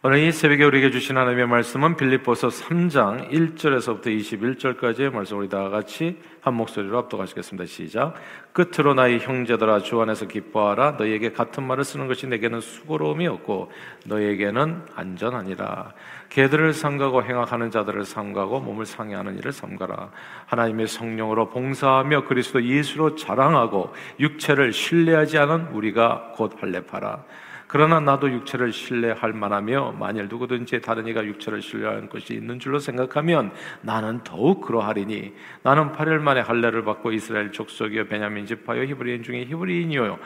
오늘 이 새벽에 우리에게 주신 하나님의 말씀은 빌립보서 3장 1절에서부터 21절까지의 말씀 우리 다 같이 한 목소리로 압도하시겠습니다. 시작. 끝으로 나의 형제들아 주 안에서 기뻐하라 너희에게 같은 말을 쓰는 것이 내게는 수고로움이 없고 너희에게는 안전하니라. 개들을 상가고 행악하는 자들을 상가고 몸을 상해하는 일을 삼가라. 하나님의 성령으로 봉사하며 그리스도 예수로 자랑하고 육체를 신뢰하지 않은 우리가 곧 할례파라. 그러나 나도 육체를 신뢰할 만하며 만일 누구든지 다른 이가 육체를 신뢰하는 것이 있는 줄로 생각하면 나는 더욱 그러하리니 나는 8일 만에 할례를 받고 이스라엘 족속이요 베냐민 집하여 히브리인 중에 히브리인이요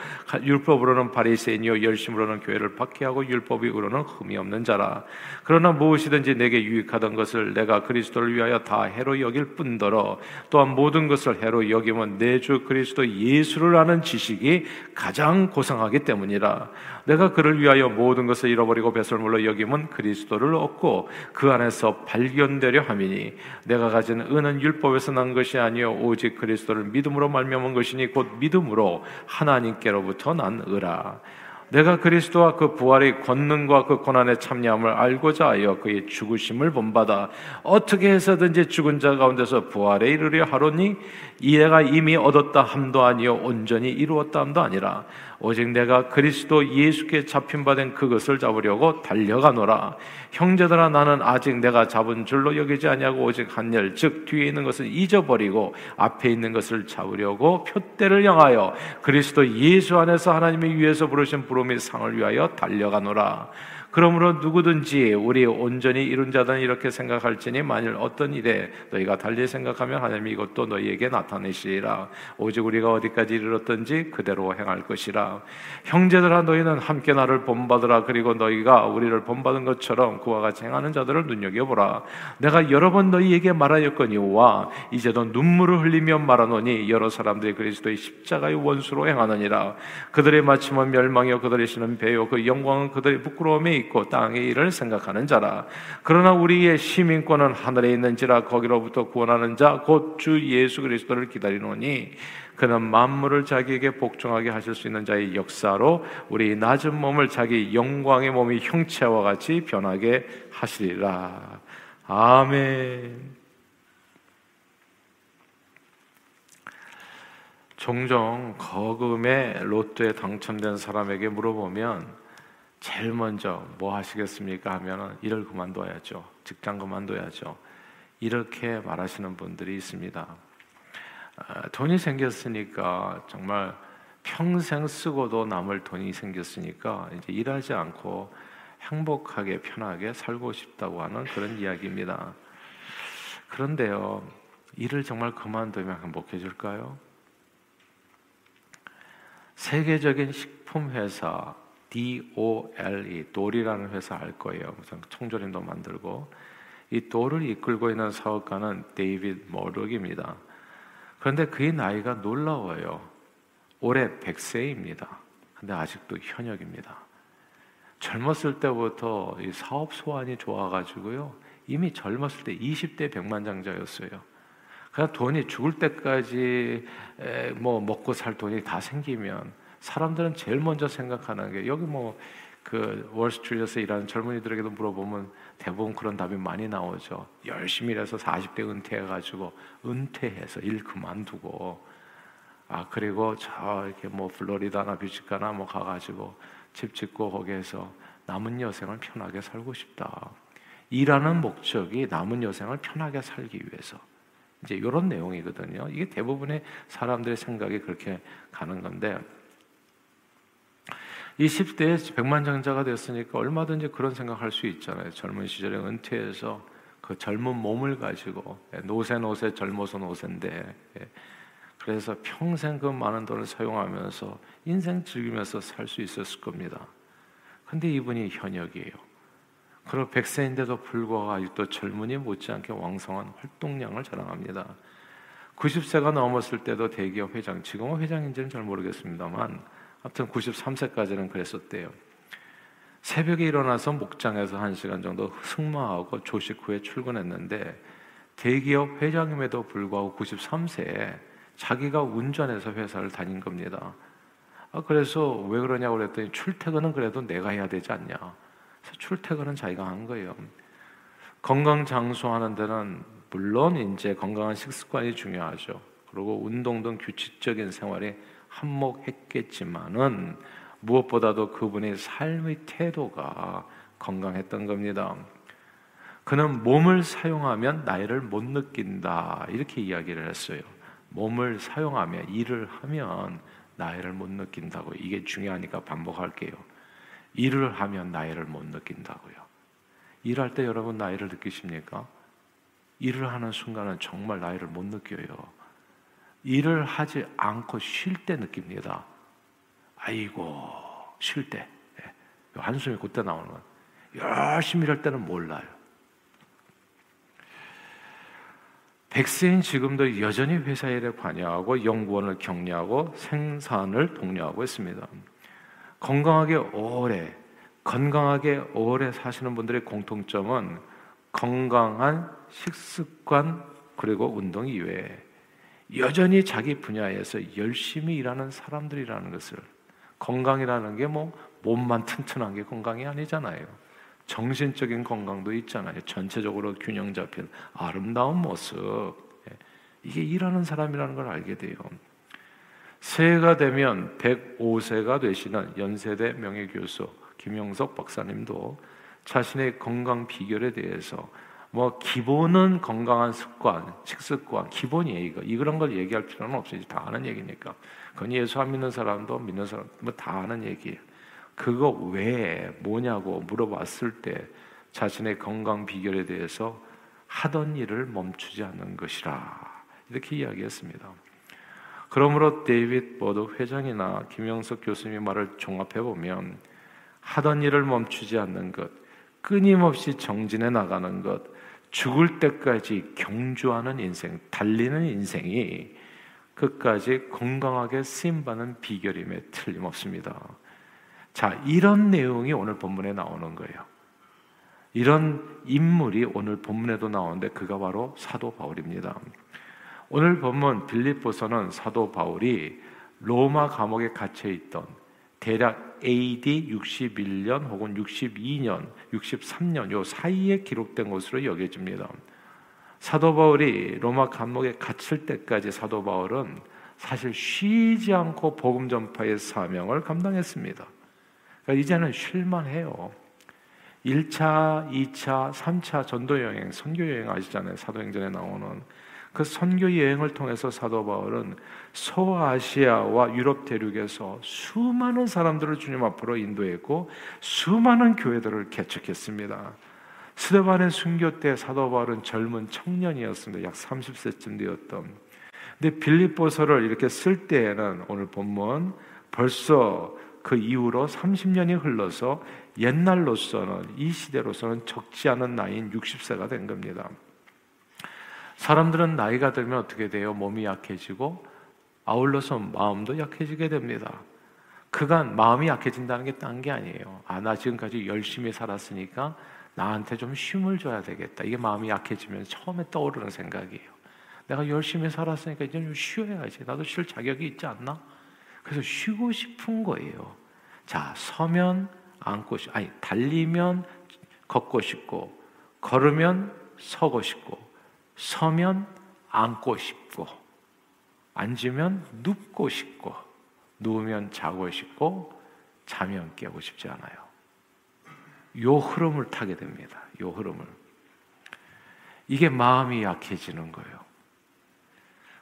율법으로는 바리새인이요 열심으로는 교회를 박해하고 율법이로는 흠이 없는 자라. 그러나 무엇이든지 내게 유익하던 것을 내가 그리스도를 위하여 다 해로 여길 뿐더러 또한 모든 것을 해로 여기면 내 주 그리스도 예수를 아는 지식이 가장 고상하기 때문이라. 내가 그를 위하여 모든 것을 잃어버리고 배설물로 여김은 그리스도를 얻고 그 안에서 발견되려 함이니 내가 가진 은은 율법에서 난 것이 아니요 오직 그리스도를 믿음으로 말미암은 것이니 곧 믿음으로 하나님께로부터 난 의라. 내가 그리스도와 그 부활의 권능과 그 고난의 참여함을 알고자 하여 그의 죽으심을 본받아 어떻게 해서든지 죽은 자 가운데서 부활에 이르려 하노니 이내가 이미 얻었다 함도 아니요 온전히 이루었다 함도 아니라 오직 내가 그리스도 예수께 잡힌 바 된 그것을 잡으려고 달려가노라. 형제들아 나는 아직 내가 잡은 줄로 여기지 아니하고 오직 한열 즉 뒤에 있는 것을 잊어버리고 앞에 있는 것을 잡으려고 표대를 향하여 그리스도 예수 안에서 하나님이 위에서 부르신 부름의 상을 위하여 달려가노라 그러므로 누구든지 우리 온전히 이룬 자든 이렇게 생각할지니 만일 어떤 일에 너희가 달리 생각하면 하나님이 이것도 너희에게 나타내시리라. 오직 우리가 어디까지 이르렀든지 그대로 행할 것이라. 형제들아 너희는 함께 나를 본받으라. 그리고 너희가 우리를 본받은 것처럼 그와 같이 행하는 자들을 눈여겨보라. 내가 여러 번 너희에게 말하였거니와 이제도 눈물을 흘리며 말하노니 여러 사람들이 그리스도의 십자가의 원수로 행하느니라. 그들의 마침은 멸망이요 그들의 신은 배요 그 영광은 그들의 부끄러움에 있고 땅의 일을 생각하는 자라. 그러나 우리의 시민권은 하늘에 있는지라 거기로부터 구원하는 자 곧 주 예수 그리스도를 기다리노니 그는 만물을 자기에게 복종하게 하실 수 있는 자의 역사로 우리 낮은 몸을 자기 영광의 몸이 형체와 같이 변하게 하시리라. 아멘. 종종 거금의 로또에 당첨된 사람에게 물어보면 제일 먼저 뭐 하시겠습니까 하면은 일을 그만둬야죠. 직장 그만둬야죠. 이렇게 말하시는 분들이 있습니다. 아, 돈이 생겼으니까 정말 평생 쓰고도 남을 돈이 생겼으니까 이제 일하지 않고 행복하게 편하게 살고 싶다고 하는 그런 이야기입니다. 그런데요, 일을 정말 그만두면 행복해질까요? 세계적인 식품 회사 DOLE, 돌이라는 회사 알 거예요. 무슨 청조림도 만들고 이 돌을 이끌고 있는 사업가는 데이빗 머럭입니다. 그런데 그의 나이가 놀라워요. 올해 100세입니다. 근데 아직도 현역입니다. 젊었을 때부터 이 사업 소환이 좋아가지고요. 이미 젊었을 때 20대 백만장자였어요. 그냥 돈이 죽을 때까지 뭐 먹고 살 돈이 다 생기면 사람들은 제일 먼저 생각하는 게 여기 뭐 그 월스트리트에서 일하는 젊은이들에게도 물어보면 대부분 그런 답이 많이 나오죠. 열심히 일해서 40대 은퇴해가지고 은퇴해서 일 그만두고 아 그리고 저 이렇게 뭐 플로리다나 뮤지카나 뭐 가가지고 집 짓고 거기에서 남은 여생을 편하게 살고 싶다. 일하는 목적이 남은 여생을 편하게 살기 위해서. 이제 이런 내용이거든요. 이게 대부분의 사람들의 생각이 그렇게 가는 건데 이 10대에 백만장자가 됐으니까 얼마든지 그런 생각할 수 있잖아요. 젊은 시절에 은퇴해서 그 젊은 몸을 가지고 예, 노세 노세 젊어서 노세인데 예, 그래서 평생 그 많은 돈을 사용하면서 인생 즐기면서 살 수 있었을 겁니다. 근데 이분이 현역이에요. 그리고 백세인데도 불구하고 아직도 젊은이 못지않게 왕성한 활동량을 자랑합니다. 90세가 넘었을 때도 대기업 회장, 지금은 회장인지는 잘 모르겠습니다만 하여튼 93세까지는 그랬었대요. 새벽에 일어나서 목장에서 한 시간 정도 승마하고 조식 후에 출근했는데 대기업 회장임에도 불구하고 93세에 자기가 운전해서 회사를 다닌 겁니다. 아, 그래서 왜 그러냐고 그랬더니 출퇴근은 그래도 내가 해야 되지 않냐. 그래서 출퇴근은 자기가 한 거예요. 건강 장수하는 데는 물론 이제 건강한 식습관이 중요하죠. 그리고 운동 등 규칙적인 생활에 한몫했겠지만은 무엇보다도 그분의 삶의 태도가 건강했던 겁니다. 그는 몸을 사용하면 나이를 못 느낀다. 이렇게 이야기를 했어요. 몸을 사용하면, 일을 하면 나이를 못 느낀다고. 이게 중요하니까 반복할게요. 일을 하면 나이를 못 느낀다고요. 일할 때 여러분 나이를 느끼십니까? 일을 하는 순간은 정말 나이를 못 느껴요. 일을 하지 않고 쉴 때 느낍니다. 아이고, 쉴 때. 예. 한숨이 그때 나오는 건. 열심히 일할 때는 몰라요. 백세인 지금도 여전히 회사 일에 관여하고 연구원을 격려하고 생산을 독려하고 있습니다. 건강하게 오래 건강하게 오래 사시는 분들의 공통점은 건강한 식습관 그리고 운동 이외에 여전히 자기 분야에서 열심히 일하는 사람들이라는 것을 건강이라는 게 뭐 몸만 튼튼한 게 건강이 아니잖아요. 정신적인 건강도 있잖아요. 전체적으로 균형 잡힌 아름다운 모습. 예. 이게 일하는 사람이라는 걸 알게 돼요. 새해가 되면 105세가 되시는 연세대 명예교수 김영석 박사님도 자신의 건강 비결에 대해서 뭐 기본은 건강한 습관, 식습관 기본이에요 이거. 이런 걸 얘기할 필요는 없어요. 다 아는 얘기니까. 그건 예수 안 믿는 사람도 믿는 사람 뭐다 아는 얘기예요. 그거 왜 뭐냐고 물어봤을 때 자신의 건강 비결에 대해서 하던 일을 멈추지 않는 것이라 이렇게 이야기했습니다. 그러므로 데이빗 버드 회장이나 김영석 교수님의 말을 종합해 보면 하던 일을 멈추지 않는 것, 끊임없이 정진해 나가는 것, 죽을 때까지 경주하는 인생, 달리는 인생이 끝까지 건강하게 쓰임 받는 비결임에 틀림없습니다. 자, 이런 내용이 오늘 본문에 나오는 거예요. 이런 인물이 오늘 본문에도 나오는데 그가 바로 사도 바울입니다. 오늘 본문 빌립보서는 사도 바울이 로마 감옥에 갇혀 있던 대략 AD 61년 혹은 62년, 63년 요 사이에 기록된 것으로 여겨집니다. 사도 바울이 로마 감옥에 갇힐 때까지 사도 바울은 사실 쉬지 않고 복음 전파의 사명을 감당했습니다. 그러니까 이제는 쉴만해요. 1차, 2차, 3차 전도 여행, 선교 여행 아시잖아요. 사도행전에 나오는 그 선교 여행을 통해서 사도 바울은 소아시아와 유럽 대륙에서 수많은 사람들을 주님 앞으로 인도했고 수많은 교회들을 개척했습니다. 스데반의 순교 때 사도 바울은 젊은 청년이었습니다. 약 30세쯤 되었던. 근데 빌립보서를 이렇게 쓸 때에는 오늘 본문 벌써 그 이후로 30년이 흘러서 옛날로서는 이 시대로서는 적지 않은 나이인 60세가 된 겁니다. 사람들은 나이가 들면 어떻게 돼요? 몸이 약해지고 아울러서 마음도 약해지게 됩니다. 그간 마음이 약해진다는 게 딴 게 아니에요. 아, 나 지금까지 열심히 살았으니까 나한테 좀 쉼을 줘야 되겠다. 이게 마음이 약해지면 처음에 떠오르는 생각이에요. 내가 열심히 살았으니까 이제 좀 쉬어야지. 나도 쉴 자격이 있지 않나? 그래서 쉬고 싶은 거예요. 자, 서면 앉고 싶, 아니, 달리면 걷고 싶고, 걸으면 서고 싶고, 서면 앉고 싶고, 앉으면 눕고 싶고, 누우면 자고 싶고, 자면 깨고 싶지 않아요. 요 흐름을 타게 됩니다. 요 흐름을. 이게 마음이 약해지는 거예요.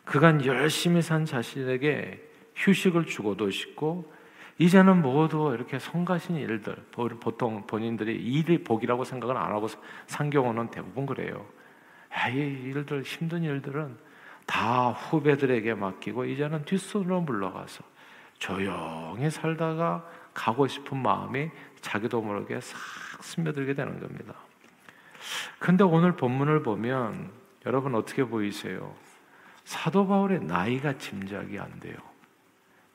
그간 열심히 산 자신에게 휴식을 주고도 싶고 이제는 모두 이렇게 성가신 일들 보통 본인들이 일이 복이라고 생각을 안 하고 산 경우는 대부분 그래요. 이 일들 힘든 일들은 다 후배들에게 맡기고 이제는 뒷손으로 물러가서 조용히 살다가 가고 싶은 마음이 자기도 모르게 싹 스며들게 되는 겁니다. 근데 오늘 본문을 보면 여러분 어떻게 보이세요? 사도 바울의 나이가 짐작이 안 돼요.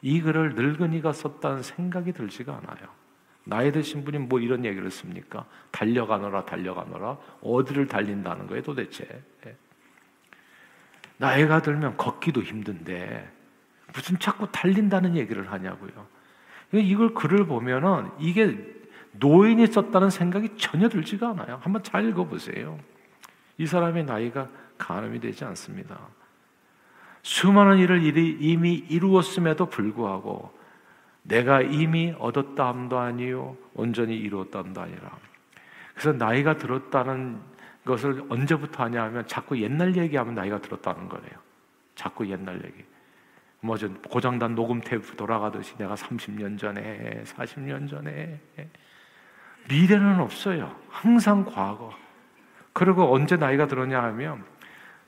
이 글을 늙은이가 썼다는 생각이 들지가 않아요. 나이 드신 분이 뭐 이런 얘기를 씁니까? 달려가노라, 달려가노라. 어디를 달린다는 거예요, 도대체? 예. 나이가 들면 걷기도 힘든데, 무슨 자꾸 달린다는 얘기를 하냐고요. 이걸 글을 보면은 이게 노인이 썼다는 생각이 전혀 들지가 않아요. 한번 잘 읽어보세요. 이 사람의 나이가 가늠이 되지 않습니다. 수많은 일을 이미 이루었음에도 불구하고 내가 이미 얻었다 함도 아니요 온전히 이루었다 함도 아니라 그래서 나이가 들었다는 것을 언제부터 하냐 하면 자꾸 옛날 얘기하면 나이가 들었다는 거예요. 자꾸 옛날 얘기. 뭐저 고장난 녹음 테이프 돌아가듯이 내가 30년 전에 40년 전에 미래는 없어요. 항상 과거. 그리고 언제 나이가 들었냐 하면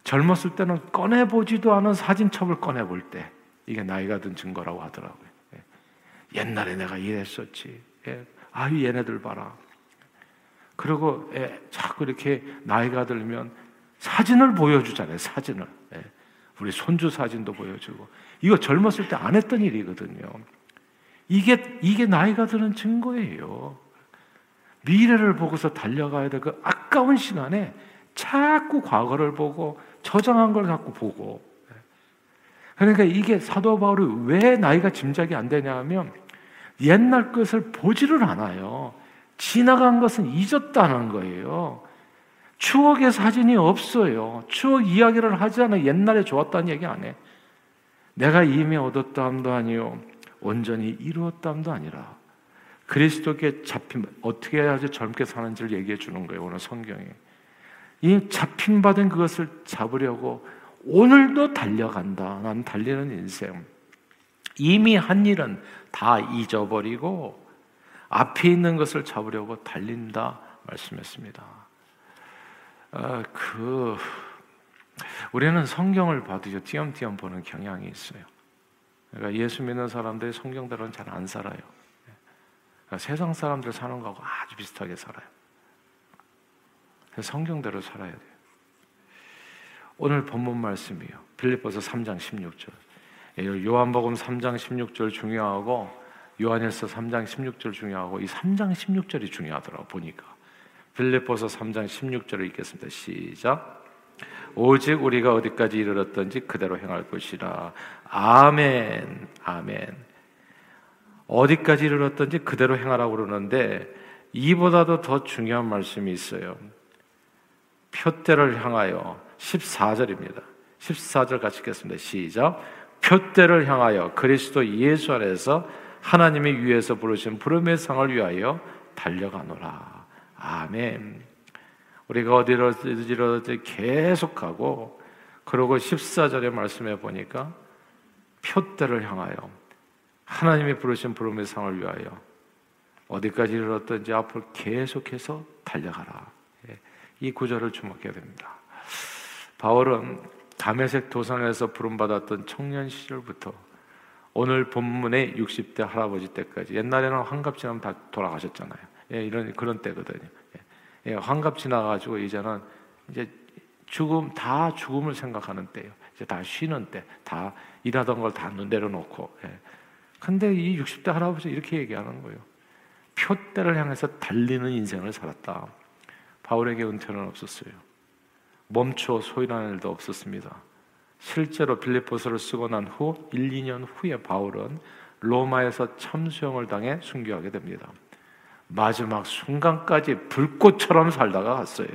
젊었을 때는 꺼내보지도 않은 사진첩을 꺼내볼 때 이게 나이가 든 증거라고 하더라고요. 예. 옛날에 내가 이랬었지. 예. 아유 얘네들 봐라. 그리고 예, 자꾸 이렇게 나이가 들면 사진을 보여주잖아요. 사진을. 우리 손주 사진도 보여주고 이거 젊었을 때 안 했던 일이거든요. 이게 이게 나이가 드는 증거예요. 미래를 보고서 달려가야 될 그 아까운 시간에 자꾸 과거를 보고 저장한 걸 갖고 보고 그러니까 이게 사도 바울이 왜 나이가 짐작이 안 되냐 하면 옛날 것을 보지를 않아요. 지나간 것은 잊었다는 거예요. 추억의 사진이 없어요. 추억 이야기를 하지 않아 옛날에 좋았다는 얘기 안 해. 내가 이미 얻었다함도 아니요 온전히 이루었다함도 아니라 그리스도께 잡힌 어떻게 해야지 젊게 사는지를 얘기해 주는 거예요. 오늘 성경에 이 잡힌 받은 그것을 잡으려고 오늘도 달려간다. 난 달리는 인생. 이미 한 일은 다 잊어버리고 앞에 있는 것을 잡으려고 달린다 말씀했습니다. 어, 그 우리는 성경을 봐도 띄엄띄엄 보는 경향이 있어요. 그러니까 예수 믿는 사람들이 성경대로는 잘 안 살아요. 그러니까 세상 사람들 사는 거하고 아주 비슷하게 살아요. 성경대로 살아야 돼요. 오늘 본문 말씀이요. 빌립보서 3장 16절. 예, 요한복음 3장 16절 중요하고 요한일서 3장 16절 중요하고 이 3장 16절이 중요하더라고 보니까. 빌립보서 3장 16절을 읽겠습니다. 시작. 오직 우리가 어디까지 이르렀던지 그대로 행할 것이라. 아멘. 아멘. 어디까지 이르렀던지 그대로 행하라고 그러는데 이보다도 더 중요한 말씀이 있어요. 표대를 향하여 14절입니다. 14절 같이 읽겠습니다. 시작. 표대를 향하여 그리스도 예수 안에서 하나님이 위에서 부르신 부름의 상을 위하여 달려가노라. 아멘. 우리가 어디로 어디로 계속하고 그러고 14절의 말씀에 보니까 표대를 향하여 하나님이 부르신 부름의 상을 위하여 어디까지 이르렀든지 앞으로 계속해서 달려가라. 예, 이 구절을 주목해야 됩니다. 바울은 담에색 도상에서 부름받았던 청년 시절부터 오늘 본문의 60대 할아버지 때까지 옛날에는 환갑 지나면 다 돌아가셨잖아요. 예, 이런 그런 때거든요. 예, 환갑 지나가지고 이제는 이제 죽음 다 죽음을 생각하는 때요. 이제 다 쉬는 때, 다 일하던 걸다눈 내려놓고. 예. 근데 이 60대 할아버지 이렇게 얘기하는 거예요. 표대를 향해서 달리는 인생을 살았다. 바울에게 은퇴는 없었어요. 멈춰 소일하는 일도 없었습니다. 실제로 빌립보서를 쓰고 난 후 1, 2년 후에 바울은 로마에서 참수형을 당해 순교하게 됩니다. 마지막 순간까지 불꽃처럼 살다가 갔어요.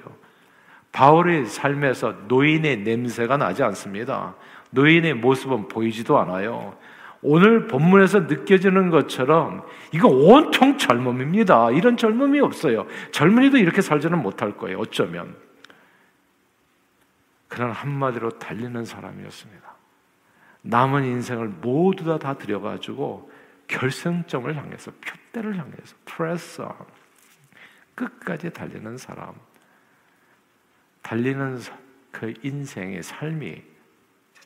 바울의 삶에서 노인의 냄새가 나지 않습니다. 노인의 모습은 보이지도 않아요. 오늘 본문에서 느껴지는 것처럼 이거 온통 젊음입니다. 이런 젊음이 없어요. 젊은이도 이렇게 살지는 못할 거예요. 어쩌면. 그런 한마디로 달리는 사람이었습니다. 남은 인생을 모두 다, 다 들여가지고 결승점을 향해서 표대를 향해서 프레스 끝까지 달리는 사람 달리는 그 인생의 삶이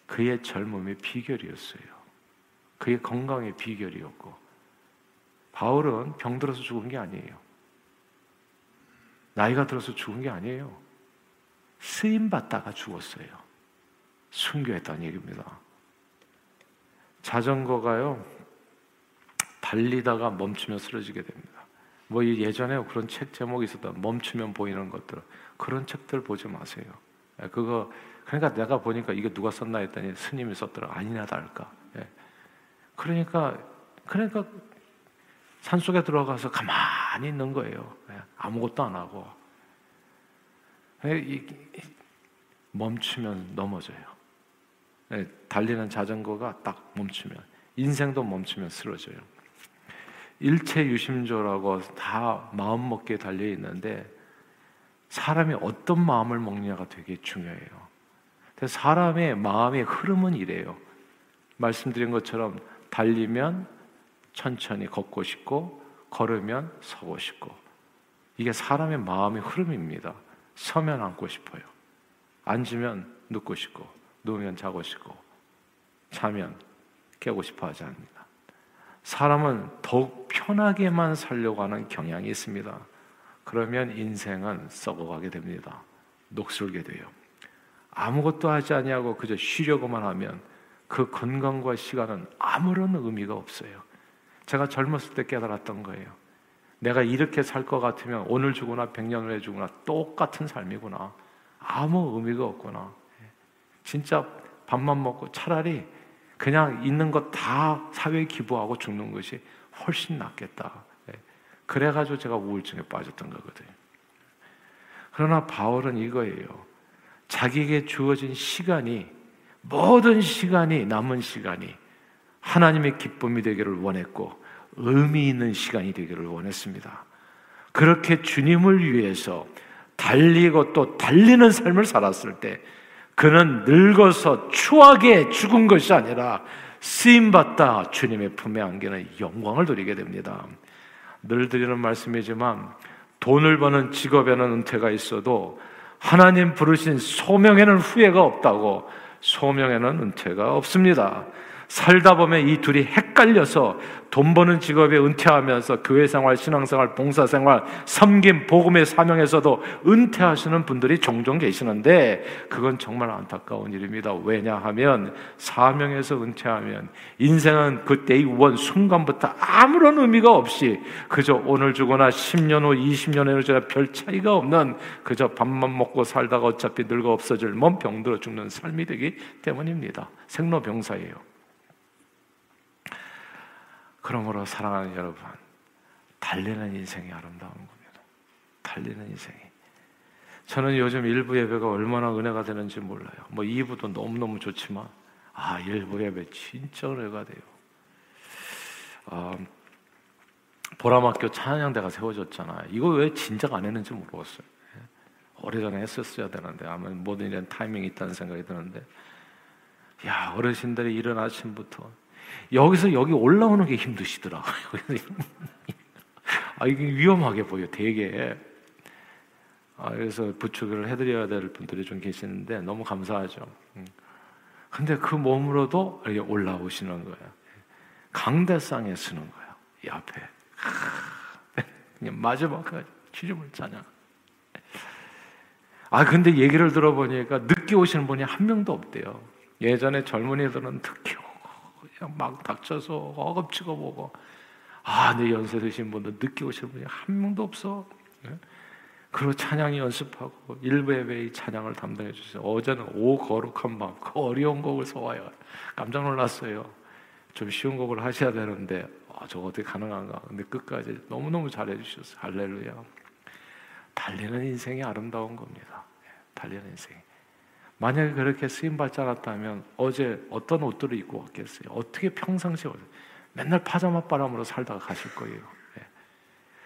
그의 젊음의 비결이었어요. 그의 건강의 비결이었고 바울은 병들어서 죽은 게 아니에요. 나이가 들어서 죽은 게 아니에요. 쓰임 받다가 죽었어요. 순교했다는 얘기입니다. 자전거가요 달리다가 멈추면 쓰러지게 됩니다. 뭐 예전에 그런 책 제목이 있었다. 멈추면 보이는 것들. 그런 책들 보지 마세요. 예, 그거 그러니까 내가 보니까 이게 누가 썼나 했더니 스님이 썼더라. 아니나 다를까. 예. 그러니까 그러니까 산속에 들어가서 가만히 있는 거예요. 예, 아무것도 안 하고. 예, 멈추면 넘어져요. 예, 달리는 자전거가 딱 멈추면 인생도 멈추면 쓰러져요. 일체 유심조라고 다 마음 먹기에 달려 있는데 사람이 어떤 마음을 먹냐가 되게 중요해요. 사람의 마음의 흐름은 이래요. 말씀드린 것처럼 달리면 천천히 걷고 싶고 걸으면 서고 싶고 이게 사람의 마음의 흐름입니다. 서면 앉고 싶어요. 앉으면 눕고 싶고 누우면 자고 싶고 자면 깨고 싶어 하지 않습니다. 사람은 더욱 편하게만 살려고 하는 경향이 있습니다. 그러면 인생은 썩어가게 됩니다. 녹슬게 돼요. 아무것도 하지 아니하고 그저 쉬려고만 하면 그 건강과 시간은 아무런 의미가 없어요. 제가 젊었을 때 깨달았던 거예요. 내가 이렇게 살 것 같으면 오늘 죽거나 백년 후에 죽거나 똑같은 삶이구나. 아무 의미가 없구나. 진짜 밥만 먹고 차라리 그냥 있는 것 다 사회에 기부하고 죽는 것이 훨씬 낫겠다. 그래가지고 제가 우울증에 빠졌던 거거든요. 그러나 바울은 이거예요. 자기에게 주어진 시간이 모든 시간이 남은 시간이 하나님의 기쁨이 되기를 원했고 의미 있는 시간이 되기를 원했습니다. 그렇게 주님을 위해서 달리고 또 달리는 삶을 살았을 때 그는 늙어서 추하게 죽은 것이 아니라 쓰임받다 주님의 품에 안기는 영광을 누리게 됩니다. 늘 드리는 말씀이지만 돈을 버는 직업에는 은퇴가 있어도 하나님 부르신 소명에는 후회가 없다고 소명에는 은퇴가 없습니다. 살다 보면 이 둘이 헷갈려서 돈 버는 직업에 은퇴하면서 교회 생활, 신앙 생활, 봉사 생활, 섬김, 복음의 사명에서도 은퇴하시는 분들이 종종 계시는데 그건 정말 안타까운 일입니다. 왜냐하면 사명에서 은퇴하면 인생은 그때의 원 순간부터 아무런 의미가 없이 그저 오늘 주거나 10년 후, 20년 후에 별 차이가 없는 그저 밥만 먹고 살다가 어차피 늙어 없어질 몸 병들어 죽는 삶이 되기 때문입니다. 생로병사예요. 그러므로 사랑하는 여러분, 달리는 인생이 아름다운 겁니다. 달리는 인생이. 저는 요즘 일부 예배가 얼마나 은혜가 되는지 몰라요. 뭐 2부도 너무너무 좋지만, 아, 일부 예배 진짜 은혜가 돼요. 아, 보람학교 찬양대가 세워졌잖아요. 이거 왜 진작 안 했는지 모르겠어요. 오래전에 했었어야 되는데, 아마 모든 일엔 타이밍이 있다는 생각이 드는데, 야, 어르신들이 이른 아침부터 여기서 여기 올라오는 게 힘드시더라고요. 아, 이게 위험하게 보여, 되게. 아, 그래서 부축을 해드려야 될 분들이 좀 계시는데 너무 감사하죠. 음. 근데 그 몸으로도 이렇게 올라오시는 거예요. 강대상에 쓰는 거예요. 이 앞에. 그냥 마지막까지 주님을 찬양. 아, 근데 얘기를 들어보니까 늦게 오시는 분이 한 명도 없대요. 예전에 젊은이들은 특히 그냥 막 닥쳐서 어겁지거 보고 아, 내 연세 드신 분들 늦게 오실 분이 한 명도 없어. 네? 그리고 찬양 연습하고 일부 예배의 찬양을 담당해 주세요. 어제는 오 거룩한 밤, 그 어려운 곡을 소화해 깜짝 놀랐어요. 좀 쉬운 곡을 하셔야 되는데 아, 저거 어떻게 가능한가? 근데 끝까지 너무 너무 잘해 주셨어요. 할렐루야. 달리는 인생이 아름다운 겁니다. 네, 달리는 인생. 만약에 그렇게 쓰임 받지 않았다면 어제 어떤 옷들을 입고 왔겠어요? 어떻게 평상시에 맨날 파자마 바람으로 살다가 가실 거예요. 예.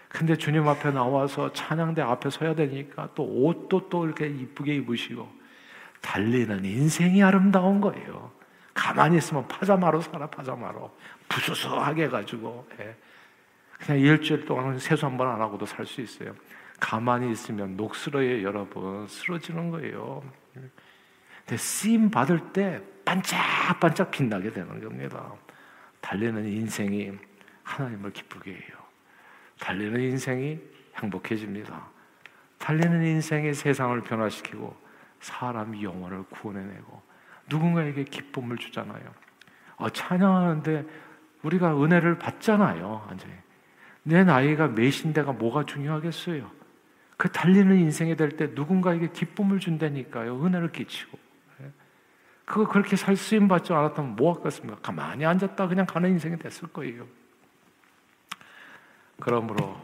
근데 주님 앞에 나와서 찬양대 앞에 서야 되니까 또 옷도 또 이렇게 이쁘게 입으시고 달리는 인생이 아름다운 거예요. 가만히 있으면 파자마로 살아 파자마로 부수수하게 가지고 예. 그냥 일주일 동안 세수 한 번 안 하고도 살 수 있어요. 가만히 있으면 녹슬어요, 여러분. 쓰러지는 거예요. 쓰임 받을 때 반짝반짝 빛나게 되는 겁니다. 달리는 인생이 하나님을 기쁘게 해요. 달리는 인생이 행복해집니다. 달리는 인생이 세상을 변화시키고 사람 영혼을 구원해내고 누군가에게 기쁨을 주잖아요. 어, 찬양하는데 우리가 은혜를 받잖아요. 완전히. 내 나이가 몇인데가 뭐가 중요하겠어요? 그 달리는 인생이 될 때 누군가에게 기쁨을 준다니까요. 은혜를 끼치고. 그거 그렇게 살 쓰임 받지 않았다면 뭐 하겠습니까? 가만히 앉았다 그냥 가는 인생이 됐을 거예요. 그러므로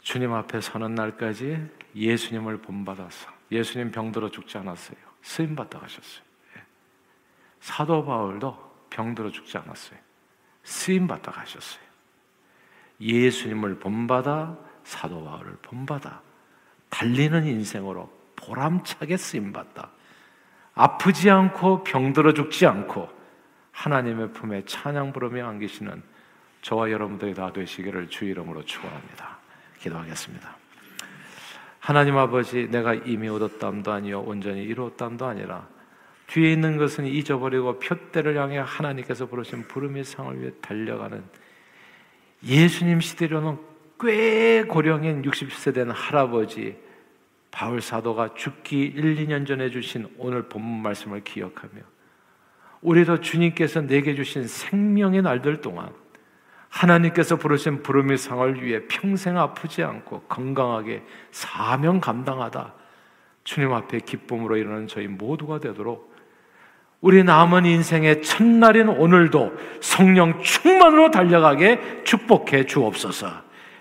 주님 앞에 서는 날까지 예수님을 본받아서 예수님 병들어 죽지 않았어요. 쓰임 받다 가셨어요. 예. 사도 바울도 병들어 죽지 않았어요. 쓰임 받다 가셨어요. 예수님을 본받아 사도 바울을 본받아 달리는 인생으로 보람차게 쓰임 받다. 아프지 않고 병들어 죽지 않고 하나님의 품에 찬양 부르며 안기시는 저와 여러분들이 다 되시기를 주 이름으로 축원합니다. 기도하겠습니다. 하나님 아버지, 내가 이미 얻었담도 아니요 온전히 이루었담도 아니라 뒤에 있는 것은 잊어버리고 표대를 향해 하나님께서 부르신 부름의 상을 위해 달려가는 예수님 시대로는 꽤 고령인 60세 된 할아버지 바울 사도가 죽기 1, 2년 전에 주신 오늘 본문 말씀을 기억하며 우리도 주님께서 내게 주신 생명의 날들 동안 하나님께서 부르신 부름의 상을 위해 평생 아프지 않고 건강하게 사명 감당하다 주님 앞에 기쁨으로 일어나는 저희 모두가 되도록 우리 남은 인생의 첫날인 오늘도 성령 충만으로 달려가게 축복해 주옵소서.